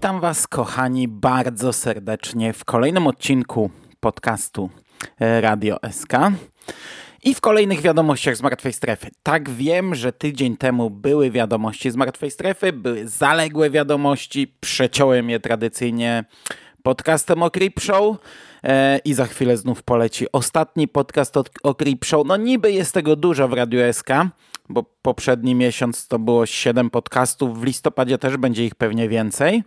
Witam Was, kochani, bardzo serdecznie w kolejnym odcinku podcastu e, Radio SK i w kolejnych wiadomościach z Martwej Strefy. Tak wiem, że tydzień temu były wiadomości z Martwej Strefy, były zaległe wiadomości, przeciąłem je tradycyjnie podcastem o Creep Show e, i za chwilę znów poleci ostatni podcast o, o Creep Show. No niby jest tego dużo w Radio SK, bo poprzedni miesiąc to było 7 podcastów, w listopadzie też będzie ich pewnie więcej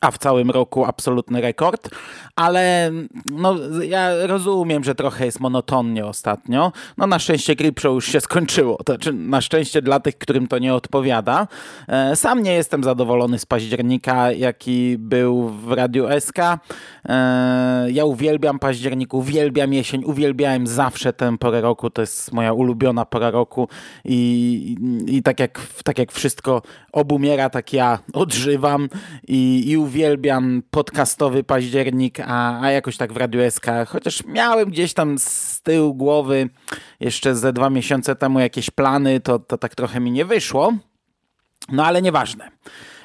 a w całym roku absolutny rekord, ale no, ja rozumiem, że trochę jest monotonnie ostatnio. No na szczęście Grip już się skończyło, to znaczy na szczęście dla tych, którym to nie odpowiada. E, sam nie jestem zadowolony z października, jaki był w Radiu SK. E, ja uwielbiam październik, uwielbiam jesień, uwielbiałem zawsze tę porę roku, to jest moja ulubiona pora roku i, i tak, jak, tak jak wszystko obumiera, tak ja odżywam i, i uwielbiam podcastowy październik, a, a jakoś tak w Radiu SK, chociaż miałem gdzieś tam z tyłu głowy jeszcze ze dwa miesiące temu jakieś plany, to, to tak trochę mi nie wyszło. No ale nieważne.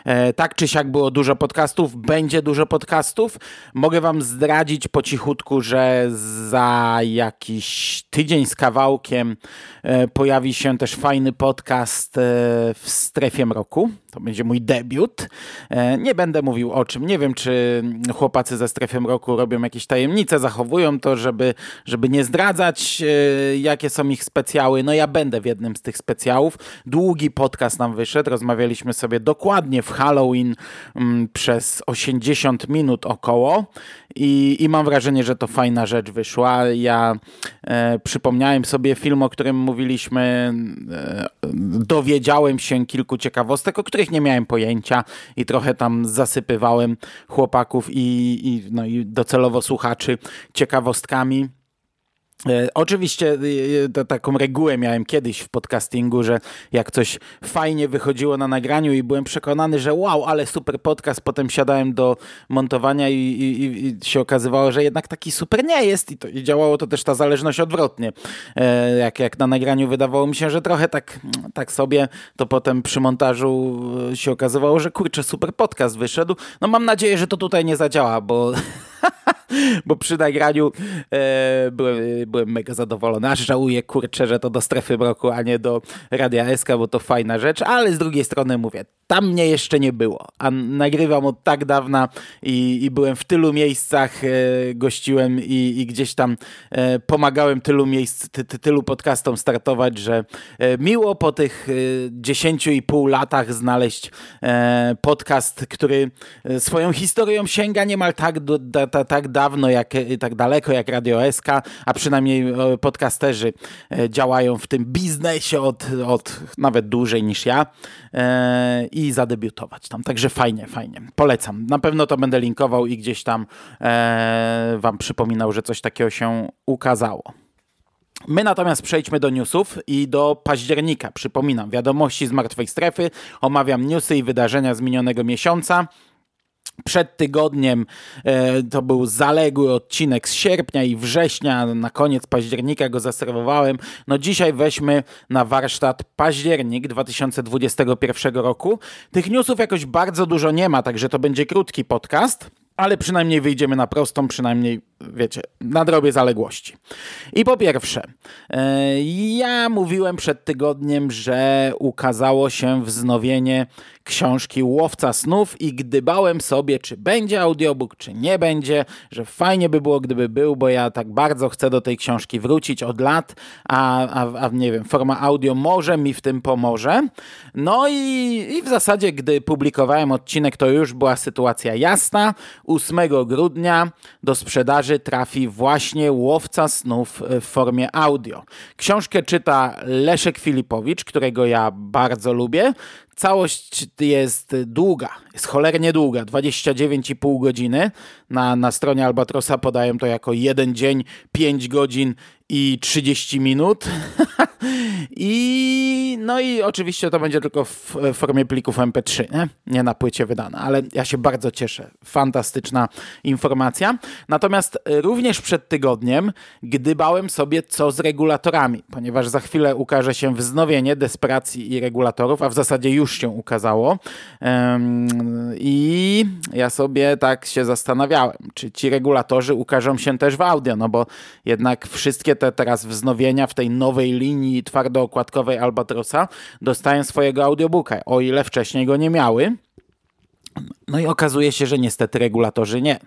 E, tak czy siak było dużo podcastów, będzie dużo podcastów. Mogę wam zdradzić po cichutku, że za jakiś tydzień z kawałkiem e, pojawi się też fajny podcast e, w strefie mroku. To będzie mój debiut. Nie będę mówił o czym. Nie wiem, czy chłopacy ze strefy mroku robią jakieś tajemnice, zachowują to, żeby, żeby nie zdradzać, jakie są ich specjały. No ja będę w jednym z tych specjałów. Długi podcast nam wyszedł. Rozmawialiśmy sobie dokładnie w Halloween mm, przez 80 minut około i, i mam wrażenie, że to fajna rzecz wyszła. Ja e, przypomniałem sobie film, o którym mówiliśmy, e, dowiedziałem się kilku ciekawostek, o których nie miałem pojęcia i trochę tam zasypywałem chłopaków i, i, no, i docelowo słuchaczy ciekawostkami. E, oczywiście e, taką regułę miałem kiedyś w podcastingu, że jak coś fajnie wychodziło na nagraniu i byłem przekonany, że wow, ale super podcast, potem siadałem do montowania i, i, i się okazywało, że jednak taki super nie jest i, to, i działało to też ta zależność odwrotnie. E, jak, jak na nagraniu wydawało mi się, że trochę tak, tak sobie, to potem przy montażu się okazywało, że kurczę, super podcast wyszedł. No mam nadzieję, że to tutaj nie zadziała, bo bo przy nagraniu e, byłem, byłem mega zadowolony. Aż żałuję, kurczę, że to do strefy mroku, a nie do Radia SK, bo to fajna rzecz, ale z drugiej strony mówię, tam mnie jeszcze nie było, a nagrywam od tak dawna i, i byłem w tylu miejscach, e, gościłem i, i, gdzieś tam e, pomagałem tylu miejsc, ty, ty, tylu podcastom startować, że e, miło po tych e, dziesięciu i pół latach znaleźć e, podcast, który swoją historią sięga niemal tak, do, da, tak dawno, jak, tak daleko jak Radio SK, a przynajmniej podcasterzy działają w tym biznesie od, od nawet dłużej niż ja i zadebiutować tam. Także fajnie, fajnie. Polecam. Na pewno to będę linkował i gdzieś tam e, wam przypominał, że coś takiego się ukazało. My natomiast przejdźmy do newsów i do października. Przypominam, wiadomości z martwej strefy, omawiam newsy i wydarzenia z minionego miesiąca. Przed tygodniem e, to był zaległy odcinek z sierpnia i września, na koniec października go zaserwowałem. No dzisiaj weźmy na warsztat październik 2021 roku. Tych newsów jakoś bardzo dużo nie ma, także to będzie krótki podcast ale przynajmniej wyjdziemy na prostą, przynajmniej, wiecie, nadrobię zaległości. I po pierwsze, e, ja mówiłem przed tygodniem, że ukazało się wznowienie książki Łowca Snów i gdybałem sobie, czy będzie audiobook, czy nie będzie, że fajnie by było, gdyby był, bo ja tak bardzo chcę do tej książki wrócić od lat, a, a, a nie wiem, forma audio może mi w tym pomoże. No i, i w zasadzie, gdy publikowałem odcinek, to już była sytuacja jasna. 8 grudnia do sprzedaży egzemplarzy trafi właśnie Łowca Snów w formie audio. Książkę czyta Leszek Filipowicz, którego ja bardzo lubię. Całość jest długa, jest cholernie długa, 29,5 godziny. Na, na stronie Albatrosa podają to jako jeden dzień, 5 godzin i 30 minut. I no i oczywiście to będzie tylko w formie plików MP3, nie? nie na płycie wydane, ale ja się bardzo cieszę. Fantastyczna informacja. Natomiast również przed tygodniem gdybałem sobie co z regulatorami, ponieważ za chwilę ukaże się wznowienie desperacji i regulatorów, a w zasadzie już się ukazało. I ja sobie tak się zastanawiałem, czy ci regulatorzy ukażą się też w audio, no bo jednak wszystkie te teraz wznowienia w tej nowej linii twardookładkowej Albatrosa dostają swojego audiobooka, o ile wcześniej go nie miały. No i okazuje się, że niestety regulatorzy nie.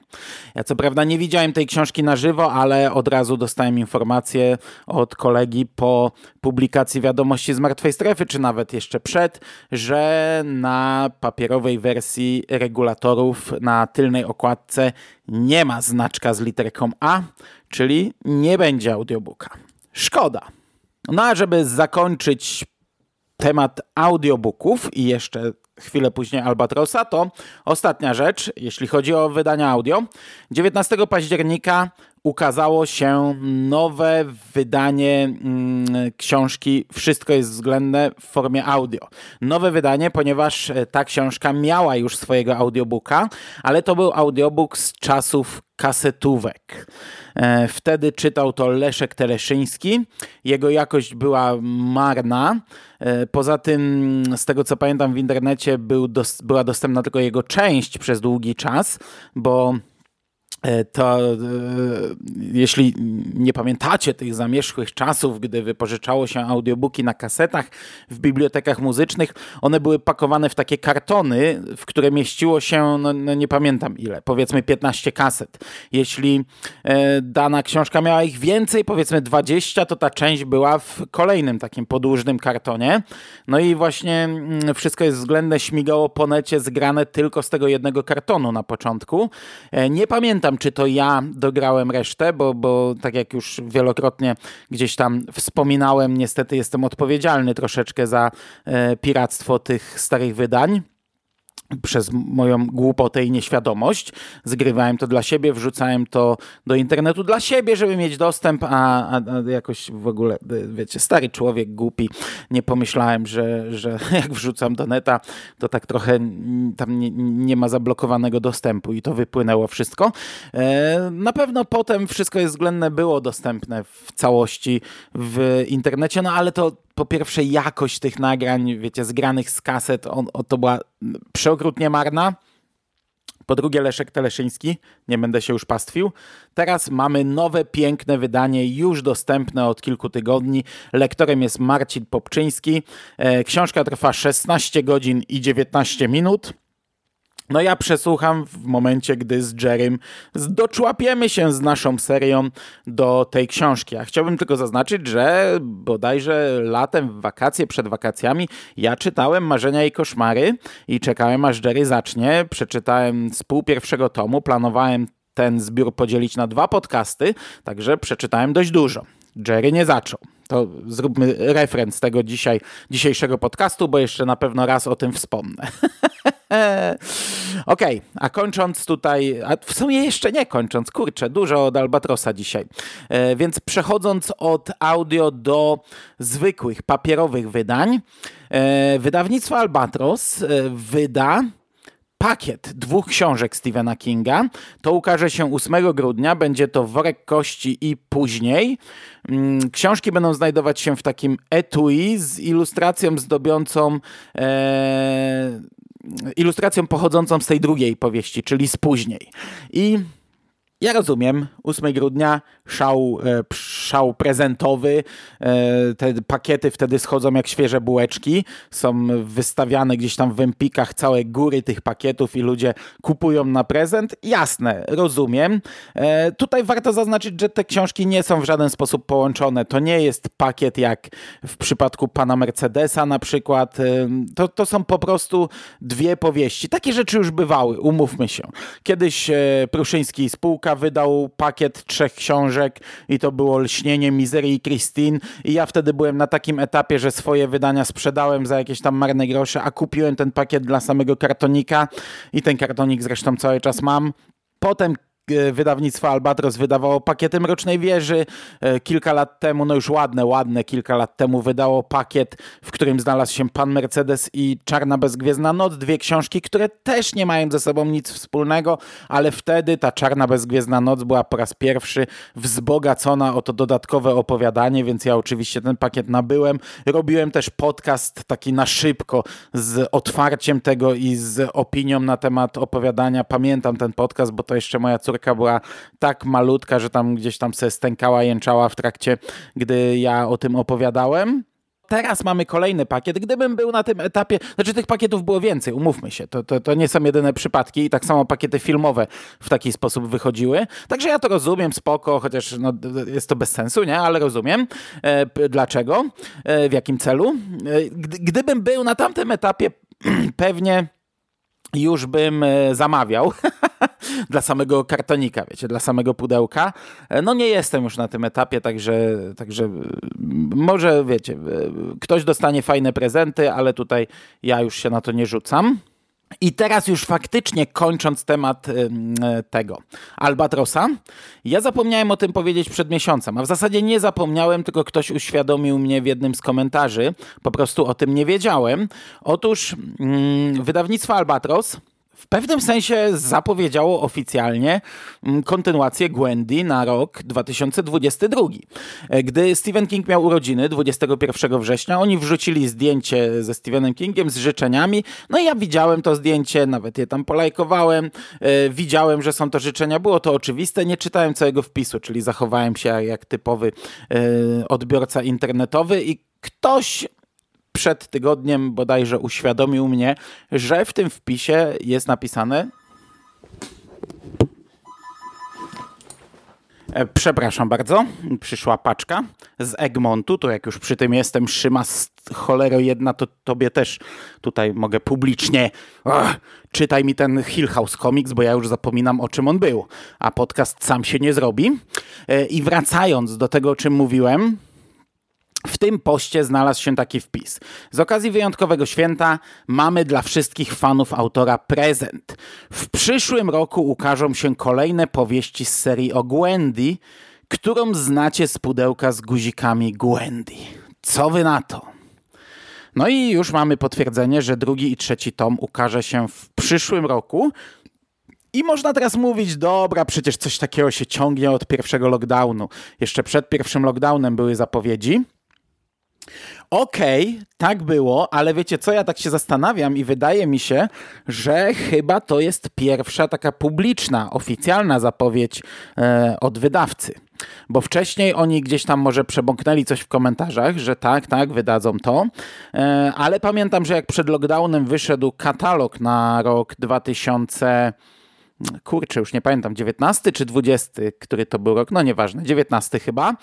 Ja co prawda nie widziałem tej książki na żywo, ale od razu dostałem informację od kolegi po publikacji wiadomości z martwej strefy, czy nawet jeszcze przed, że na papierowej wersji regulatorów na tylnej okładce nie ma znaczka z literką A, czyli nie będzie audiobooka. Szkoda. No a żeby zakończyć temat audiobooków i jeszcze chwilę później Albatrosa, to ostatnia rzecz, jeśli chodzi o wydania audio. 19 października ukazało się nowe wydanie mm, książki Wszystko jest względne w formie audio. Nowe wydanie, ponieważ ta książka miała już swojego audiobooka, ale to był audiobook z czasów kasetówek. E, wtedy czytał to Leszek Teleszyński. Jego jakość była marna. E, poza tym, z tego co pamiętam w internecie, był dos była dostępna tylko jego część przez długi czas, bo to e, jeśli nie pamiętacie tych zamierzchłych czasów, gdy wypożyczało się audiobooki na kasetach w bibliotekach muzycznych, one były pakowane w takie kartony, w które mieściło się, no, no nie pamiętam ile, powiedzmy 15 kaset. Jeśli e, dana książka miała ich więcej, powiedzmy 20, to ta część była w kolejnym takim podłużnym kartonie. No i właśnie mm, wszystko jest względne śmigało po necie zgrane tylko z tego jednego kartonu na początku. Nie pamiętam pamiętam, czy to ja dograłem resztę, bo, bo tak jak już wielokrotnie gdzieś tam wspominałem, niestety jestem odpowiedzialny troszeczkę za e, piractwo tych starych wydań przez moją głupotę i nieświadomość. Zgrywałem to dla siebie, wrzucałem to do internetu dla siebie, żeby mieć dostęp, a, a, a jakoś w ogóle, wiecie, stary człowiek, głupi, nie pomyślałem, że, że jak wrzucam do neta, to tak trochę tam nie, nie ma zablokowanego dostępu i to wypłynęło wszystko. E, na pewno potem wszystko jest względne było dostępne w całości w internecie, no ale to po pierwsze jakość tych nagrań, wiecie, zgranych z kaset, on, on, to była przeokrutnie marna. Po drugie Leszek Teleszyński, nie będę się już pastwił. Teraz mamy nowe, piękne wydanie, już dostępne od kilku tygodni. Lektorem jest Marcin Popczyński. E, książka trwa 16 godzin i 19 minut. No ja przesłucham w momencie, gdy z Jerrym doczłapiemy się z naszą serią do tej książki. Ja chciałbym tylko zaznaczyć, że bodajże latem, w wakacje, przed wakacjami ja czytałem Marzenia i Koszmary i czekałem aż Jerry zacznie. Przeczytałem z pół pierwszego tomu, planowałem ten zbiór podzielić na dwa podcasty, także przeczytałem dość dużo. Jerry nie zaczął. To zróbmy referenc tego dzisiaj, dzisiejszego podcastu, bo jeszcze na pewno raz o tym wspomnę. Okej, okay, a kończąc tutaj, a w sumie jeszcze nie kończąc, kurczę, dużo od Albatrosa dzisiaj. E, więc przechodząc od audio do zwykłych papierowych wydań, e, wydawnictwo Albatros e, wyda pakiet dwóch książek Stephena Kinga. To ukaże się 8 grudnia, będzie to Worek Kości i później. Mm, książki będą znajdować się w takim etui z ilustracją zdobiącą e, ilustracją pochodzącą z tej drugiej powieści, czyli z później. I ja rozumiem, 8 grudnia szał, e, szał prezentowy, e, te pakiety wtedy schodzą jak świeże bułeczki, są wystawiane gdzieś tam w empikach całe góry tych pakietów i ludzie kupują na prezent. Jasne, rozumiem. E, tutaj warto zaznaczyć, że te książki nie są w żaden sposób połączone. To nie jest pakiet jak w przypadku pana Mercedesa na przykład. To, to są po prostu dwie powieści. Takie rzeczy już bywały, umówmy się. Kiedyś Pruszyński i spółka wydał pakiet trzech książek i to było Lśnienie, Misery i Christine i ja wtedy byłem na takim etapie, że swoje wydania sprzedałem za jakieś tam marne grosze, a kupiłem ten pakiet dla samego kartonika i ten kartonik zresztą cały czas mam. Potem wydawnictwo Albatros wydawało pakiety Mrocznej Wieży. E, kilka lat temu, no już ładne, ładne, kilka lat temu wydało pakiet, w którym znalazł się Pan Mercedes i Czarna Bezgwiezdna Noc. Dwie książki, które też nie mają ze sobą nic wspólnego, ale wtedy ta Czarna Bezgwiezdna Noc była po raz pierwszy wzbogacona o to dodatkowe opowiadanie, więc ja oczywiście ten pakiet nabyłem. Robiłem też podcast taki na szybko z otwarciem tego i z opinią na temat opowiadania. Pamiętam ten podcast, bo to jeszcze moja córka córka była tak malutka, że tam gdzieś tam se stękała, jęczała w trakcie, gdy ja o tym opowiadałem teraz mamy kolejny pakiet. Gdybym był na tym etapie, znaczy tych pakietów było więcej, umówmy się, to, to, to nie są jedyne przypadki i tak samo pakiety filmowe w taki sposób wychodziły. Także ja to rozumiem, spoko, chociaż no, jest to bez sensu, nie? Ale rozumiem e, dlaczego, e, w jakim celu. E, gdybym był na tamtym etapie, pewnie już bym e, zamawiał dla samego kartonika, wiecie, dla samego pudełka. E, no nie jestem już na tym etapie, także, także może, wiecie, ktoś dostanie fajne prezenty, ale tutaj ja już się na to nie rzucam. I teraz już faktycznie kończąc temat e, tego. Albatrosa, ja zapomniałem o tym powiedzieć przed miesiącem, a w zasadzie nie zapomniałem, tylko ktoś uświadomił mnie w jednym z komentarzy, po prostu o tym nie wiedziałem. Otóż mm, wydawnictwo Albatros w pewnym sensie zapowiedziało oficjalnie mm, kontynuację Gwendy na rok 2022. E, gdy Stephen King miał urodziny 21 września, oni wrzucili zdjęcie ze Stephenem Kingiem z życzeniami. No i ja widziałem to zdjęcie, nawet je tam polajkowałem. E, widziałem, że są to życzenia, było to oczywiste. Nie czytałem całego wpisu, czyli zachowałem się jak typowy e, odbiorca internetowy i ktoś przed tygodniem bodajże uświadomił mnie, że w tym wpisie jest napisane e, Przepraszam bardzo, przyszła paczka z Egmontu, to jak już przy tym jestem, Szyma, cholero jedna, to tobie też tutaj mogę publicznie, czytaj mi ten Hill House Comics, bo ja już zapominam o czym on był, a podcast sam się nie zrobi. E, I wracając do tego, o czym mówiłem, w tym poście znalazł się taki wpis. Z okazji wyjątkowego święta mamy dla wszystkich fanów autora prezent. W przyszłym roku ukażą się kolejne powieści z serii o Gwendy, którą znacie z pudełka z guzikami Gwendy. Co wy na to? No i już mamy potwierdzenie, że drugi i trzeci tom ukaże się w przyszłym roku. I można teraz mówić, dobra, przecież coś takiego się ciągnie od pierwszego lockdownu. Jeszcze przed pierwszym lockdownem były zapowiedzi. Okej, okay, tak było, ale wiecie co, ja tak się zastanawiam i wydaje mi się, że chyba to jest pierwsza taka publiczna, oficjalna zapowiedź e, od wydawcy. Bo wcześniej oni gdzieś tam może przebąknęli coś w komentarzach, że tak, tak, wydadzą to. E, ale pamiętam, że jak przed lockdownem wyszedł katalog na rok 2000 kurczę, już nie pamiętam, 19 czy 20, który to był rok, no nieważne, 19 chyba,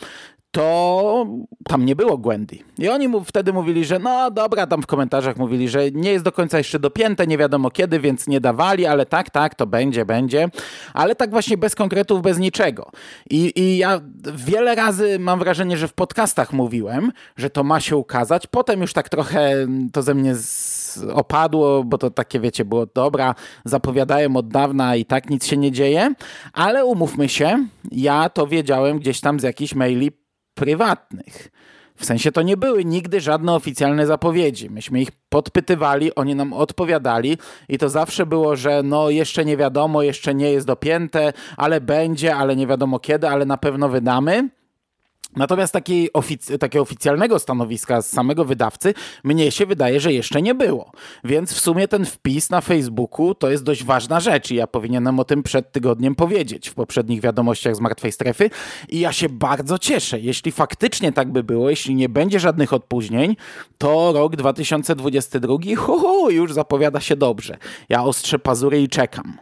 to tam nie było Gwendy. I oni mu wtedy mówili, że no dobra, tam w komentarzach mówili, że nie jest do końca jeszcze dopięte, nie wiadomo kiedy, więc nie dawali, ale tak, tak, to będzie, będzie. Ale tak właśnie bez konkretów, bez niczego. I, i ja wiele razy mam wrażenie, że w podcastach mówiłem, że to ma się ukazać. Potem już tak trochę to ze mnie opadło, bo to takie, wiecie, było dobra, zapowiadają od dawna i tak nic się nie dzieje, ale umówmy się, ja to wiedziałem gdzieś tam z jakichś maili prywatnych. W sensie to nie były nigdy żadne oficjalne zapowiedzi. Myśmy ich podpytywali, oni nam odpowiadali i to zawsze było, że no jeszcze nie wiadomo, jeszcze nie jest dopięte, ale będzie, ale nie wiadomo kiedy, ale na pewno wydamy. Natomiast takiej ofic takiego oficjalnego stanowiska z samego wydawcy mnie się wydaje, że jeszcze nie było. Więc w sumie ten wpis na Facebooku to jest dość ważna rzecz i ja powinienem o tym przed tygodniem powiedzieć w poprzednich wiadomościach z Martwej Strefy i ja się bardzo cieszę. Jeśli faktycznie tak by było, jeśli nie będzie żadnych opóźnień, to rok 2022 hu, hu, już zapowiada się dobrze. Ja ostrzę pazury i czekam.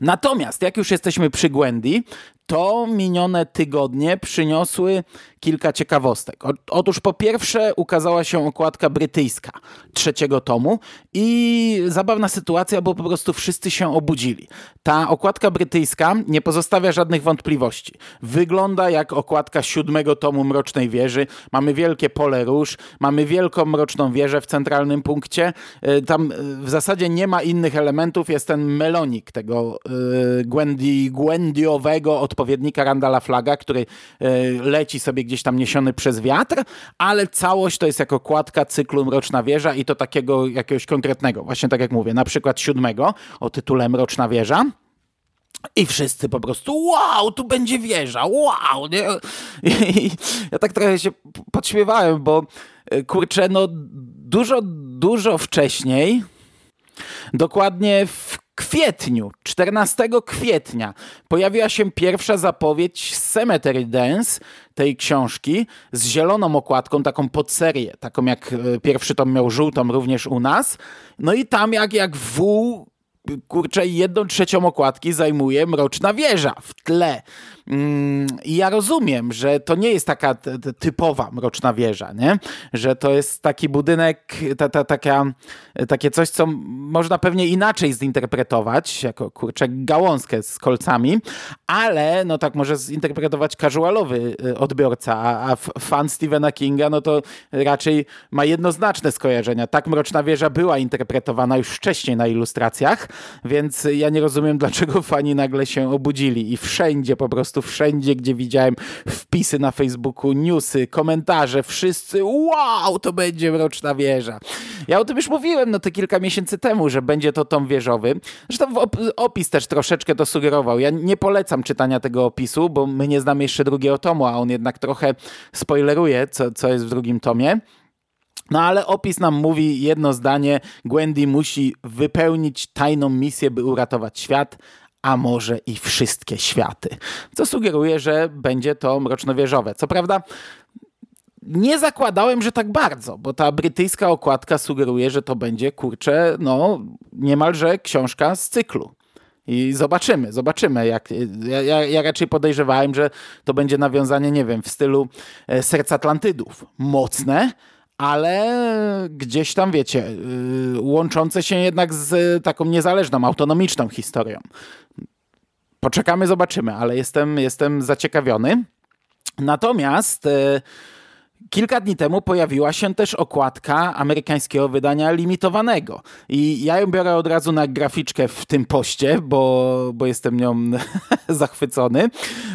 Natomiast jak już jesteśmy przy Gwendy, to minione tygodnie przyniosły kilka ciekawostek. Otóż po pierwsze ukazała się okładka brytyjska trzeciego tomu i zabawna sytuacja, bo po prostu wszyscy się obudzili. Ta okładka brytyjska nie pozostawia żadnych wątpliwości. Wygląda jak okładka siódmego tomu Mrocznej Wieży. Mamy wielkie pole róż, mamy wielką Mroczną Wieżę w centralnym punkcie. E, tam e, w zasadzie nie ma innych elementów, jest ten melonik tego yy, Gwendi, Gwendiowego odpowiednika Randala Flaga, który leci sobie gdzieś tam niesiony przez wiatr, ale całość to jest jako kładka cyklu Mroczna Wieża i to takiego jakiegoś konkretnego, właśnie tak jak mówię, na przykład siódmego o tytule Mroczna Wieża. I wszyscy po prostu, wow, tu będzie wieża, wow. Nie? I ja tak trochę się podśmiewałem, bo e, kurczę, no dużo, dużo wcześniej, dokładnie w kwietniu, 14 kwietnia, pojawiła się pierwsza zapowiedź Cemetery Dance, tej książki, z zieloną okładką, taką podserię, taką jak e, pierwszy tom miał żółtą również u nas. No i tam jak, jak wół kurczę, jedną trzecią okładki zajmuje Mroczna Wieża w tle. Mm, I ja rozumiem, że to nie jest taka typowa Mroczna Wieża, nie? że to jest taki budynek, ta, ta, taka, takie coś, co można pewnie inaczej zinterpretować, jako kurczę gałązkę z kolcami, ale no tak może zinterpretować casualowy y, odbiorca, a, a fan Stephena Kinga no to raczej ma jednoznaczne skojarzenia. Tak Mroczna Wieża była interpretowana już wcześniej na ilustracjach, więc ja nie rozumiem, dlaczego fani nagle się obudzili i wszędzie, po prostu wszędzie, gdzie widziałem wpisy na Facebooku, newsy, komentarze, wszyscy wow, to będzie Mroczna Wieża. Ja o tym już mówiłem no te kilka miesięcy temu, że będzie to tom wieżowy. Zresztą op opis też troszeczkę to sugerował. Ja nie polecam czytania tego opisu, bo my nie znamy jeszcze drugiego tomu, a on jednak trochę spoileruje, co, co jest w drugim tomie. No ale opis nam mówi jedno zdanie: Gwendy musi wypełnić tajną misję, by uratować świat, a może i wszystkie światy. Co sugeruje, że będzie to mrocznowieżowe. Co prawda, nie zakładałem, że tak bardzo, bo ta brytyjska okładka sugeruje, że to będzie, kurczę, no niemalże książka z cyklu. I zobaczymy, zobaczymy. Jak, ja, ja, raczej podejrzewałem, że to będzie nawiązanie, nie wiem, w stylu e, Serc Atlantydów. Mocne, ale gdzieś tam, wiecie, yy, łączące się jednak z taką niezależną, autonomiczną historią. Poczekamy, zobaczymy, ale jestem, jestem zaciekawiony. Natomiast... Kilka dni temu pojawiła się też okładka amerykańskiego wydania limitowanego. I ja ją biorę od razu na graficzkę w tym poście, bo, bo jestem nią zachwycony.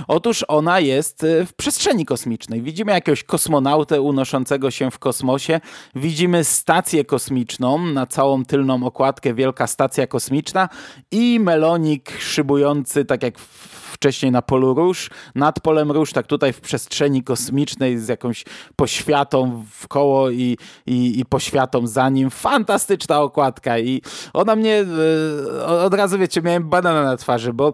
Otóż ona jest e, w przestrzeni kosmicznej. Widzimy jakiegoś kosmonautę unoszącego się w kosmosie. Widzimy stację kosmiczną na całą tylną okładkę, wielka stacja kosmiczna i melonik szybujący, tak jak w wcześniej na polu róż, nad polem róż, tak tutaj w przestrzeni kosmicznej z jakąś poświatą w koło i, i, i poświatą za nim. Fantastyczna okładka i ona mnie e, od razu, wiecie, miałem banana na twarzy, bo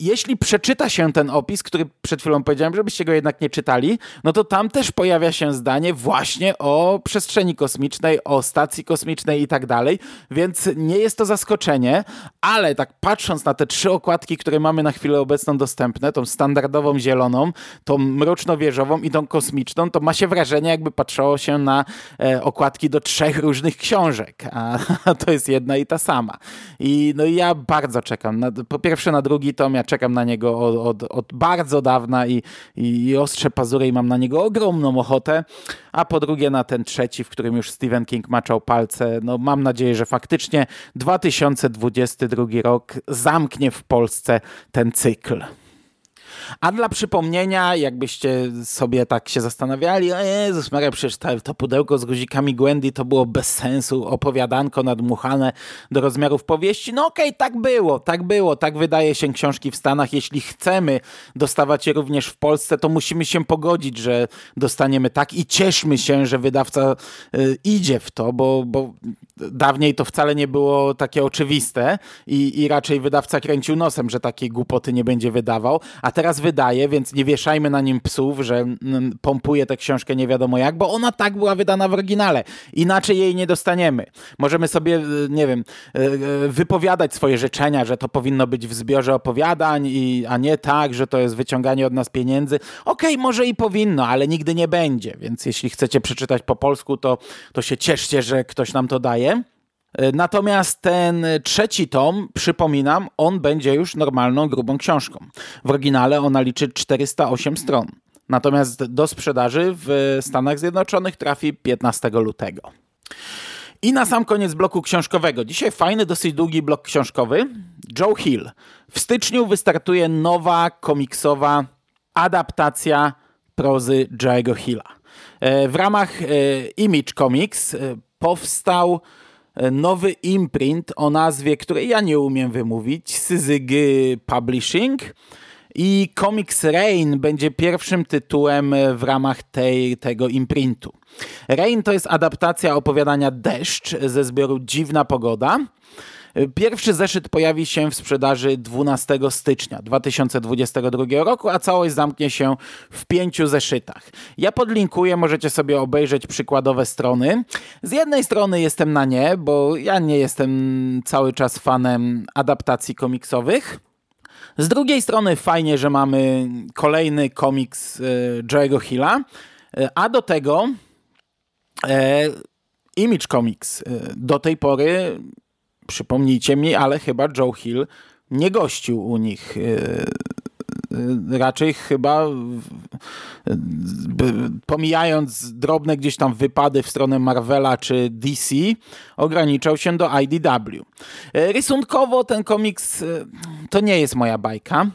jeśli przeczyta się ten opis, który przed chwilą powiedziałem, żebyście go jednak nie czytali, no to tam też pojawia się zdanie właśnie o przestrzeni kosmicznej, o stacji kosmicznej i tak dalej, więc nie jest to zaskoczenie, ale tak patrząc na te trzy okładki, które mamy na chwilę obecną dostępne, tą standardową zieloną, tą mroczno-wieżową i tą kosmiczną, to ma się wrażenie, jakby patrzało się na e, okładki do trzech różnych książek, a, a to jest jedna i ta sama. I no ja bardzo czekam. Na, po pierwsze na drugi tom, ja czekam na niego od, od, od bardzo dawna i, i, i ostrze pazury i mam na niego ogromną ochotę, a po drugie na ten trzeci, w którym już Stephen King maczał palce. No mam nadzieję, że faktycznie 2022 rok zamknie w Polsce ten cykl. A dla przypomnienia, jakbyście sobie tak się zastanawiali, o Jezus Maria, przecież to, to pudełko z guzikami Gwendy to było bez sensu, opowiadanko nadmuchane do rozmiarów powieści. No okej, okay, tak było, tak było, tak wydaje się książki w Stanach. Jeśli chcemy dostawać je również w Polsce, to musimy się pogodzić, że dostaniemy tak i cieszmy się, że wydawca y, idzie w to, bo, bo dawniej to wcale nie było takie oczywiste i, i raczej wydawca kręcił nosem, że takie głupoty nie będzie wydawał, a teraz wydaje, więc nie wieszajmy na nim psów, że mm, pompuje tę książkę nie wiadomo jak, bo ona tak była wydana w oryginale. Inaczej jej nie dostaniemy. Możemy sobie, y, nie wiem, y, y, wypowiadać swoje życzenia, że to powinno być w zbiorze opowiadań, i, a nie tak, że to jest wyciąganie od nas pieniędzy. Okej, okay, może i powinno, ale nigdy nie będzie, więc jeśli chcecie przeczytać po polsku, to, to się cieszcie, że ktoś nam to daje. E, natomiast ten trzeci tom, przypominam, on będzie już normalną, grubą książką. W oryginale ona liczy 408 stron. Natomiast do sprzedaży w Stanach Zjednoczonych trafi 15 lutego. I na sam koniec bloku książkowego. Dzisiaj fajny, dosyć długi blok książkowy. Joe Hill. W styczniu wystartuje nowa komiksowa adaptacja prozy Joe'ego Hilla. E, w ramach e, Image Comics powstał E, nowy imprint o nazwie, której ja nie umiem wymówić, Syzygy Publishing. I Comics Rain będzie pierwszym tytułem w ramach tej, tego imprintu. Rain to jest adaptacja opowiadania Deszcz ze zbioru Dziwna Pogoda. Pierwszy zeszyt pojawi się w sprzedaży 12 stycznia 2022 roku, a całość zamknie się w pięciu zeszytach. Ja podlinkuję, możecie sobie obejrzeć przykładowe strony. Z jednej strony jestem na nie, bo ja nie jestem cały czas fanem adaptacji komiksowych. Z drugiej strony fajnie, że mamy kolejny komiks e, Joe'ego Hilla, e, a do tego e, Image Comics e, do tej pory przypomnijcie mi, ale chyba Joe Hill nie gościł u nich. E, e, raczej chyba pomijając drobne gdzieś tam wypady w stronę Marvela czy DC, ograniczał się do IDW. E, rysunkowo ten komiks to nie jest moja bajka.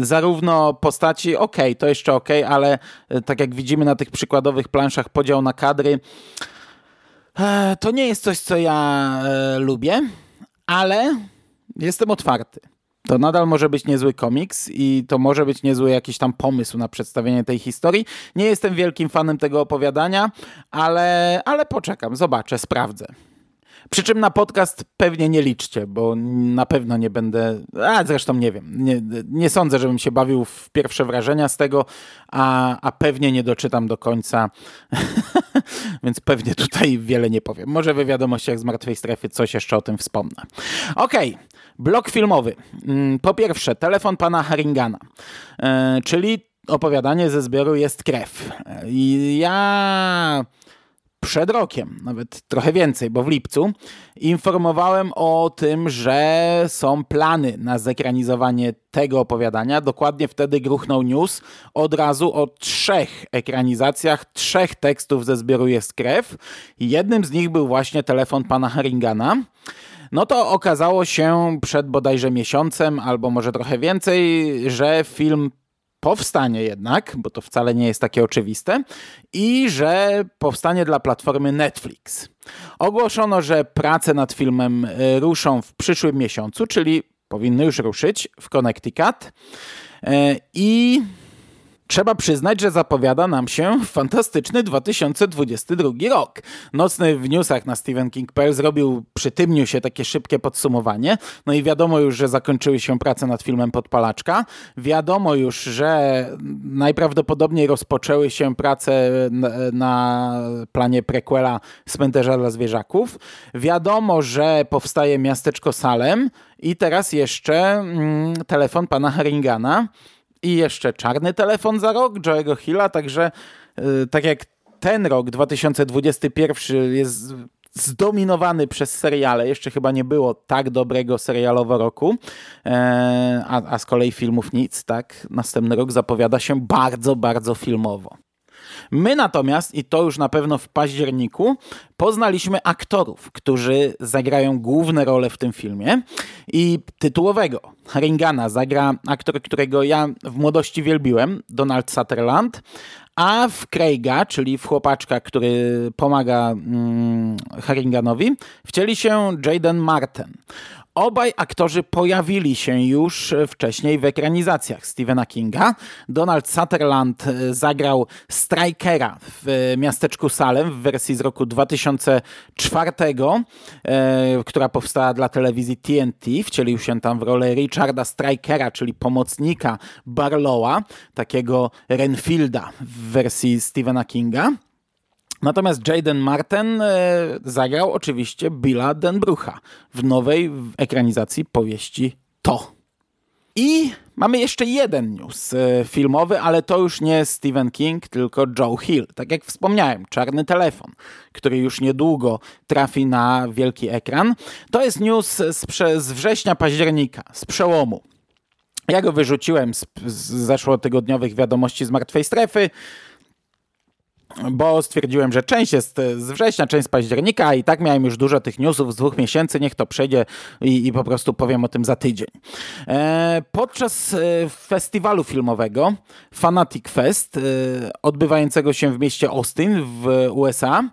Zarówno postaci, ok, to jeszcze ok, ale tak jak widzimy na tych przykładowych planszach, podział na kadry to nie jest coś, co ja e, lubię, ale jestem otwarty. To nadal może być niezły komiks i to może być niezły jakiś tam pomysł na przedstawienie tej historii. Nie jestem wielkim fanem tego opowiadania, ale, ale poczekam, zobaczę, sprawdzę. Przy czym na podcast pewnie nie liczcie, bo na pewno nie będę. A zresztą nie wiem. Nie, nie sądzę, żebym się bawił w pierwsze wrażenia z tego, a, a pewnie nie doczytam do końca. Więc pewnie tutaj wiele nie powiem. Może we wiadomościach z martwej strefy coś jeszcze o tym wspomnę. Okej. Okay. Blok filmowy. Mm, po pierwsze, telefon pana Haringana, e, czyli opowiadanie ze zbioru Jest krew. I ja przed rokiem, nawet trochę więcej, bo w lipcu, informowałem o tym, że są plany na zekranizowanie tego opowiadania. Dokładnie wtedy gruchnął news od razu o trzech ekranizacjach, trzech tekstów ze zbioru Jest Krew. Jednym z nich był właśnie telefon pana Haringana. No to okazało się przed bodajże miesiącem, albo może trochę więcej, że film powstanie jednak, bo to wcale nie jest takie oczywiste, i że powstanie dla platformy Netflix. Ogłoszono, że prace nad filmem e, ruszą w przyszłym miesiącu, czyli powinny już ruszyć w Connecticut. E, I Trzeba przyznać, że zapowiada nam się fantastyczny 2022 rok. Nocny w newsach na Stephen King Pearl zrobił przy tym newsie takie szybkie podsumowanie. No i wiadomo już, że zakończyły się prace nad filmem Podpalaczka. Wiadomo już, że najprawdopodobniej rozpoczęły się prace na, planie prequela Cmentarza dla Zwierzaków. Wiadomo, że powstaje miasteczko Salem i teraz jeszcze mm, telefon pana Haringana i jeszcze czarny telefon za rok Joe'ego Hilla, także yy, tak jak ten rok 2021 jest zdominowany przez seriale. Jeszcze chyba nie było tak dobrego serialowo roku, e, a, a z kolei filmów nic, tak? Następny rok zapowiada się bardzo, bardzo filmowo. My natomiast, i to już na pewno w październiku, poznaliśmy aktorów, którzy zagrają główne role w tym filmie. I tytułowego Haringana zagra aktor, którego ja w młodości wielbiłem, Donald Sutherland, a w Craiga, czyli w chłopaczka, który pomaga mm, Haringanowi, wcieli się Jaden Martin. Obaj aktorzy pojawili się już wcześniej w ekranizacjach Stephena Kinga. Donald Sutherland e, zagrał Strikera w miasteczku Salem w wersji z roku 2004, e, która powstała dla telewizji TNT. Wcielił się tam w rolę Richarda Strikera, czyli pomocnika Barlowa, takiego Renfielda w wersji Stephena Kinga. Natomiast Jaden Martin e, zagrał oczywiście Billa Denbrucha w nowej ekranizacji powieści To. I mamy jeszcze jeden news e, filmowy, ale to już nie Stephen King, tylko Joe Hill. Tak jak wspomniałem, Czarny Telefon, który już niedługo trafi na wielki ekran. To jest news z, z września, października, z przełomu. Ja go wyrzuciłem z, z zeszłotygodniowych wiadomości z martwej strefy bo stwierdziłem, że część jest z września, część z października i tak miałem już dużo tych newsów z dwóch miesięcy, niech to przejdzie i, i po prostu powiem o tym za tydzień. E, podczas e, festiwalu filmowego Fanatic Fest, e, odbywającego się w mieście Austin w USA,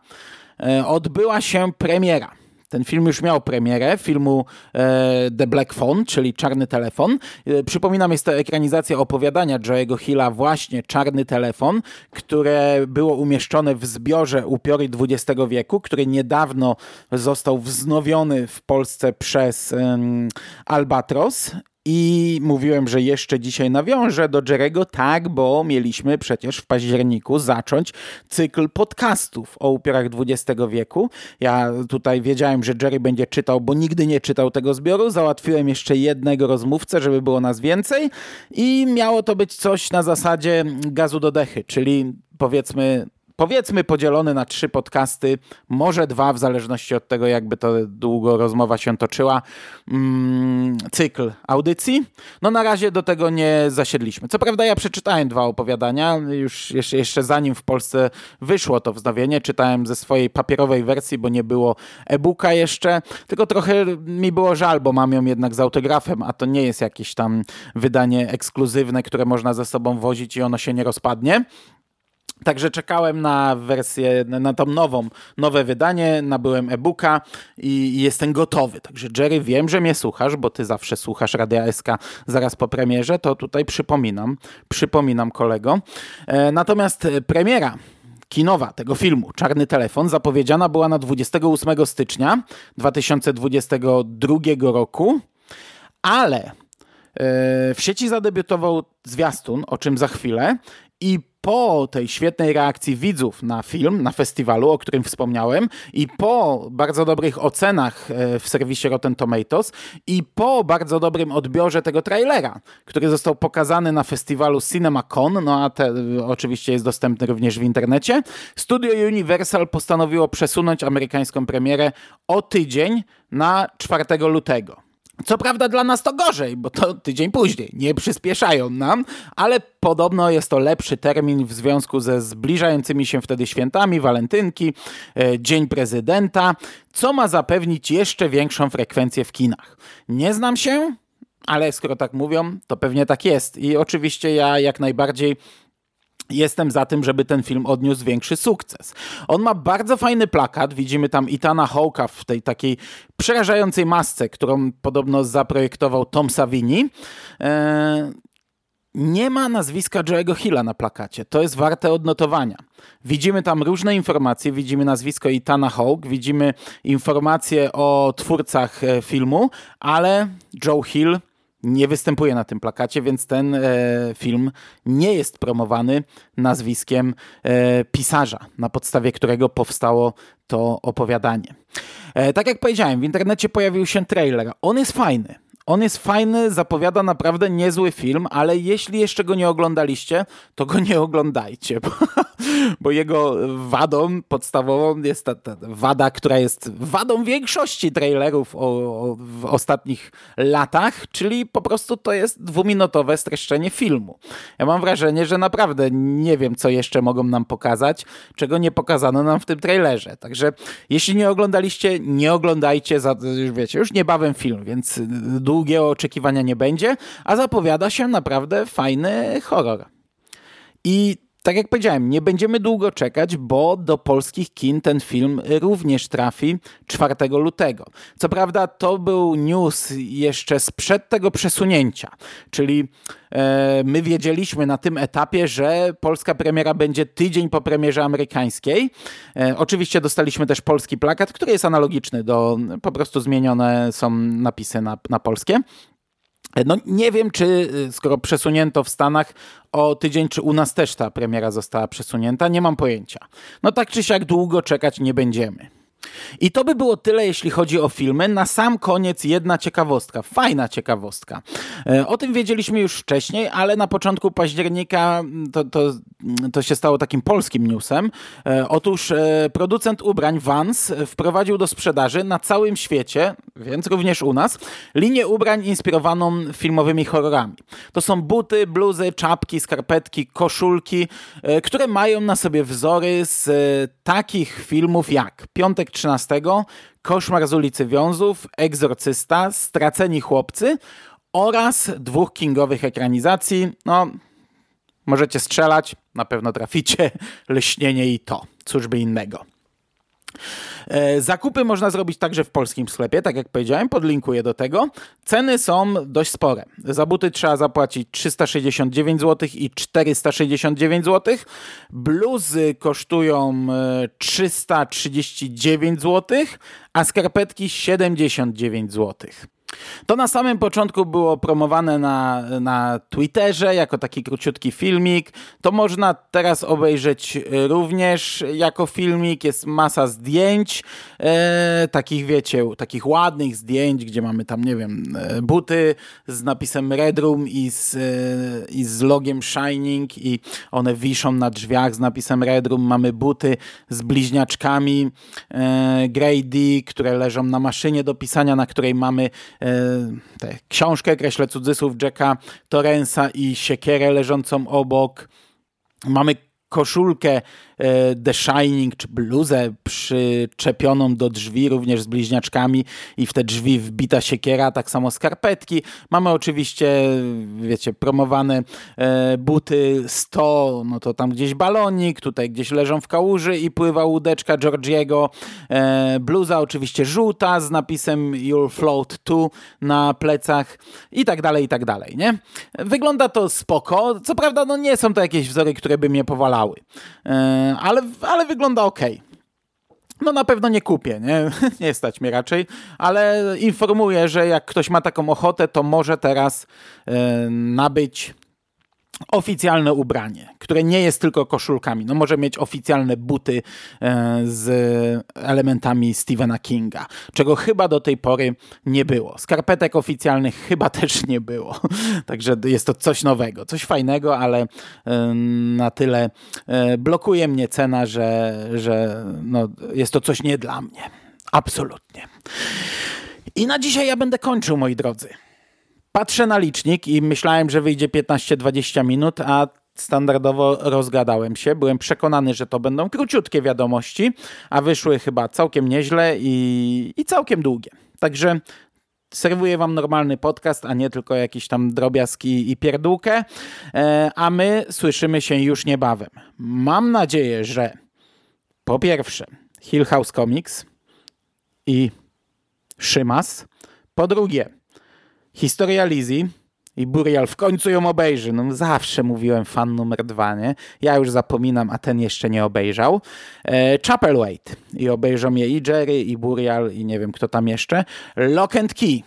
e, odbyła się premiera ten film już miał premierę, filmu e, The Black Phone, czyli Czarny Telefon. E, przypominam, jest to ekranizacja opowiadania Joe'ego Hilla, właśnie Czarny Telefon, które było umieszczone w zbiorze Upiory XX wieku, który niedawno został wznowiony w Polsce przez Albatros i mówiłem, że jeszcze dzisiaj nawiążę do Jerego, tak, bo mieliśmy przecież w październiku zacząć cykl podcastów o upiorach XX wieku. Ja tutaj wiedziałem, że Jerry będzie czytał, bo nigdy nie czytał tego zbioru. Załatwiłem jeszcze jednego rozmówcę, żeby było nas więcej i miało to być coś na zasadzie gazu do dechy, czyli powiedzmy powiedzmy podzielony na trzy podcasty, może dwa, w zależności od tego, jakby to długo rozmowa się toczyła, mm, cykl audycji. No na razie do tego nie zasiedliśmy. Co prawda ja przeczytałem dwa opowiadania, już jeszcze, jeszcze zanim w Polsce wyszło to wznowienie, czytałem ze swojej papierowej wersji, bo nie było e-booka jeszcze, tylko trochę mi było żal, bo mam ją jednak z autografem, a to nie jest jakieś tam wydanie ekskluzywne, które można ze sobą wozić i ono się nie rozpadnie. Także czekałem na wersję, na tą nową, nowe wydanie, nabyłem e-booka i jestem gotowy. Także Jerry, wiem, że mnie słuchasz, bo ty zawsze słuchasz Radia SK zaraz po premierze, to tutaj przypominam, przypominam kolego. E, natomiast premiera kinowa tego filmu, Czarny Telefon, zapowiedziana była na 28 stycznia 2022 roku, ale e, w sieci zadebiutował zwiastun, o czym za chwilę, i po tej świetnej reakcji widzów na film, na festiwalu, o którym wspomniałem, i po bardzo dobrych ocenach e, w serwisie Rotten Tomatoes, i po bardzo dobrym odbiorze tego trailera, który został pokazany na festiwalu CinemaCon, no a te, oczywiście jest dostępny również w internecie, Studio Universal postanowiło przesunąć amerykańską premierę o tydzień na 4 lutego. Co prawda dla nas to gorzej, bo to tydzień później, nie przyspieszają nam, ale podobno jest to lepszy termin w związku ze zbliżającymi się wtedy świętami, walentynki, e, Dzień Prezydenta, co ma zapewnić jeszcze większą frekwencję w kinach. Nie znam się, ale skoro tak mówią, to pewnie tak jest. I oczywiście ja jak najbardziej Jestem za tym, żeby ten film odniósł większy sukces. On ma bardzo fajny plakat. Widzimy tam Itana Hawka w tej takiej przerażającej masce, którą podobno zaprojektował Tom Savini. Eee, nie ma nazwiska Joe'ego Hilla na plakacie. To jest warte odnotowania. Widzimy tam różne informacje. Widzimy nazwisko Itana Hawk, widzimy informacje o twórcach e, filmu, ale Joe Hill nie występuje na tym plakacie, więc ten e, film nie jest promowany nazwiskiem e, pisarza, na podstawie którego powstało to opowiadanie. E, tak jak powiedziałem, w internecie pojawił się trailer. On jest fajny. On jest fajny, zapowiada naprawdę niezły film, ale jeśli jeszcze go nie oglądaliście, to go nie oglądajcie, bo, bo jego wadą podstawową jest ta, ta, wada, która jest wadą większości trailerów o, o, w ostatnich latach, czyli po prostu to jest dwuminutowe streszczenie filmu. Ja mam wrażenie, że naprawdę nie wiem, co jeszcze mogą nam pokazać, czego nie pokazano nam w tym trailerze. Także jeśli nie oglądaliście, nie oglądajcie, za, już wiecie, już niebawem film, więc długiego oczekiwania nie będzie, a zapowiada się naprawdę fajny horror. I tak jak powiedziałem, nie będziemy długo czekać, bo do polskich kin ten film również trafi 4 lutego. Co prawda to był news jeszcze sprzed tego przesunięcia, czyli e, my wiedzieliśmy na tym etapie, że polska premiera będzie tydzień po premierze amerykańskiej. E, oczywiście dostaliśmy też polski plakat, który jest analogiczny do, po prostu zmienione są napisy na, na polskie. No nie wiem, czy y, skoro przesunięto w Stanach o tydzień, czy u nas też ta premiera została przesunięta, nie mam pojęcia. No tak czy siak długo czekać nie będziemy. I to by było tyle, jeśli chodzi o filmy. Na sam koniec jedna ciekawostka, fajna ciekawostka. E, o tym wiedzieliśmy już wcześniej, ale na początku października mm, to, to, mm, to się stało takim polskim newsem. E, otóż e, producent ubrań Vans wprowadził do sprzedaży na całym świecie, więc również u nas, linię ubrań inspirowaną filmowymi horrorami. To są buty, bluzy, czapki, skarpetki, koszulki, które mają na sobie wzory z takich filmów jak Piątek 13, Koszmar z ulicy Wiązów, Egzorcysta, Straceni chłopcy oraz dwóch kingowych ekranizacji. No, możecie strzelać, na pewno traficie, Leśnienie i to. Cóż by innego. E, zakupy można zrobić także w polskim sklepie, tak jak powiedziałem, podlinkuję do tego. Ceny są dość spore. Za buty trzeba zapłacić 369 zł i 469 zł. Bluzy kosztują 339 e, zł, a skarpetki 79 zł. To na samym początku było promowane na, na Twitterze jako taki króciutki filmik. To można teraz obejrzeć również jako filmik. Jest masa zdjęć, e, takich wiecie, takich ładnych zdjęć, gdzie mamy tam, nie wiem, e, buty z napisem Red Room i z, e, i z logiem Shining i one wiszą na drzwiach z napisem Red Room. Mamy buty z bliźniaczkami e, Grady, które leżą na maszynie do pisania, na której mamy E, książkę, kreślę cudzysłów, Jacka Torrensa i siekierę leżącą obok. Mamy koszulkę The Shining czy bluzę przyczepioną do drzwi, również z bliźniaczkami i w te drzwi wbita siekiera, tak samo skarpetki. Mamy oczywiście, wiecie, promowane e, buty 100, no to tam gdzieś balonik, tutaj gdzieś leżą w kałuży i pływa łódeczka Georgiego. E, bluza oczywiście żółta z napisem You'll Float Too na plecach i tak dalej, i tak dalej, nie? Wygląda to spoko. Co prawda, no nie są to jakieś wzory, które by mnie powalały E, ale, ale wygląda ok. No na pewno nie kupię, nie? nie stać mnie raczej, ale informuję, że jak ktoś ma taką ochotę, to może teraz e, nabyć oficjalne ubranie, które nie jest tylko koszulkami. No może mieć oficjalne buty e, z elementami Stephena Kinga, czego chyba do tej pory nie było. Skarpetek oficjalnych chyba też nie było. Także jest to coś nowego, coś fajnego, ale e, na tyle e, blokuje mnie cena, że, że no, jest to coś nie dla mnie. Absolutnie. I na dzisiaj ja będę kończył, moi drodzy. Patrzę na licznik i myślałem, że wyjdzie 15-20 minut, a standardowo rozgadałem się. Byłem przekonany, że to będą króciutkie wiadomości, a wyszły chyba całkiem nieźle i, i całkiem długie. Także serwuję wam normalny podcast, a nie tylko jakiś tam drobiazg i, pierdółkę. E, a my słyszymy się już niebawem. Mam nadzieję, że po pierwsze Hill House Comics i Szymas. Po drugie Historia Lizzie i Burial w końcu ją obejrzy. No zawsze mówiłem fan numer dwa, nie? Ja już zapominam, a ten jeszcze nie obejrzał. E, Chapelwaite i obejrzą je i Jerry, i Burial, i nie wiem kto tam jeszcze. Lock and Key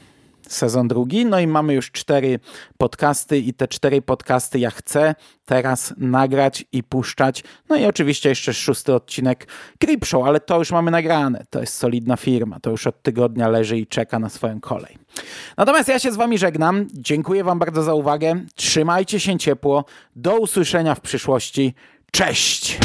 sezon drugi. No i mamy już cztery podcasty i te cztery podcasty ja chcę teraz nagrać i puszczać. No i oczywiście jeszcze szósty odcinek Creep Show, ale to już mamy nagrane. To jest solidna firma. To już od tygodnia leży i czeka na swoją kolej. Natomiast ja się z wami żegnam. Dziękuję wam bardzo za uwagę. Trzymajcie się ciepło. Do usłyszenia w przyszłości. Cześć!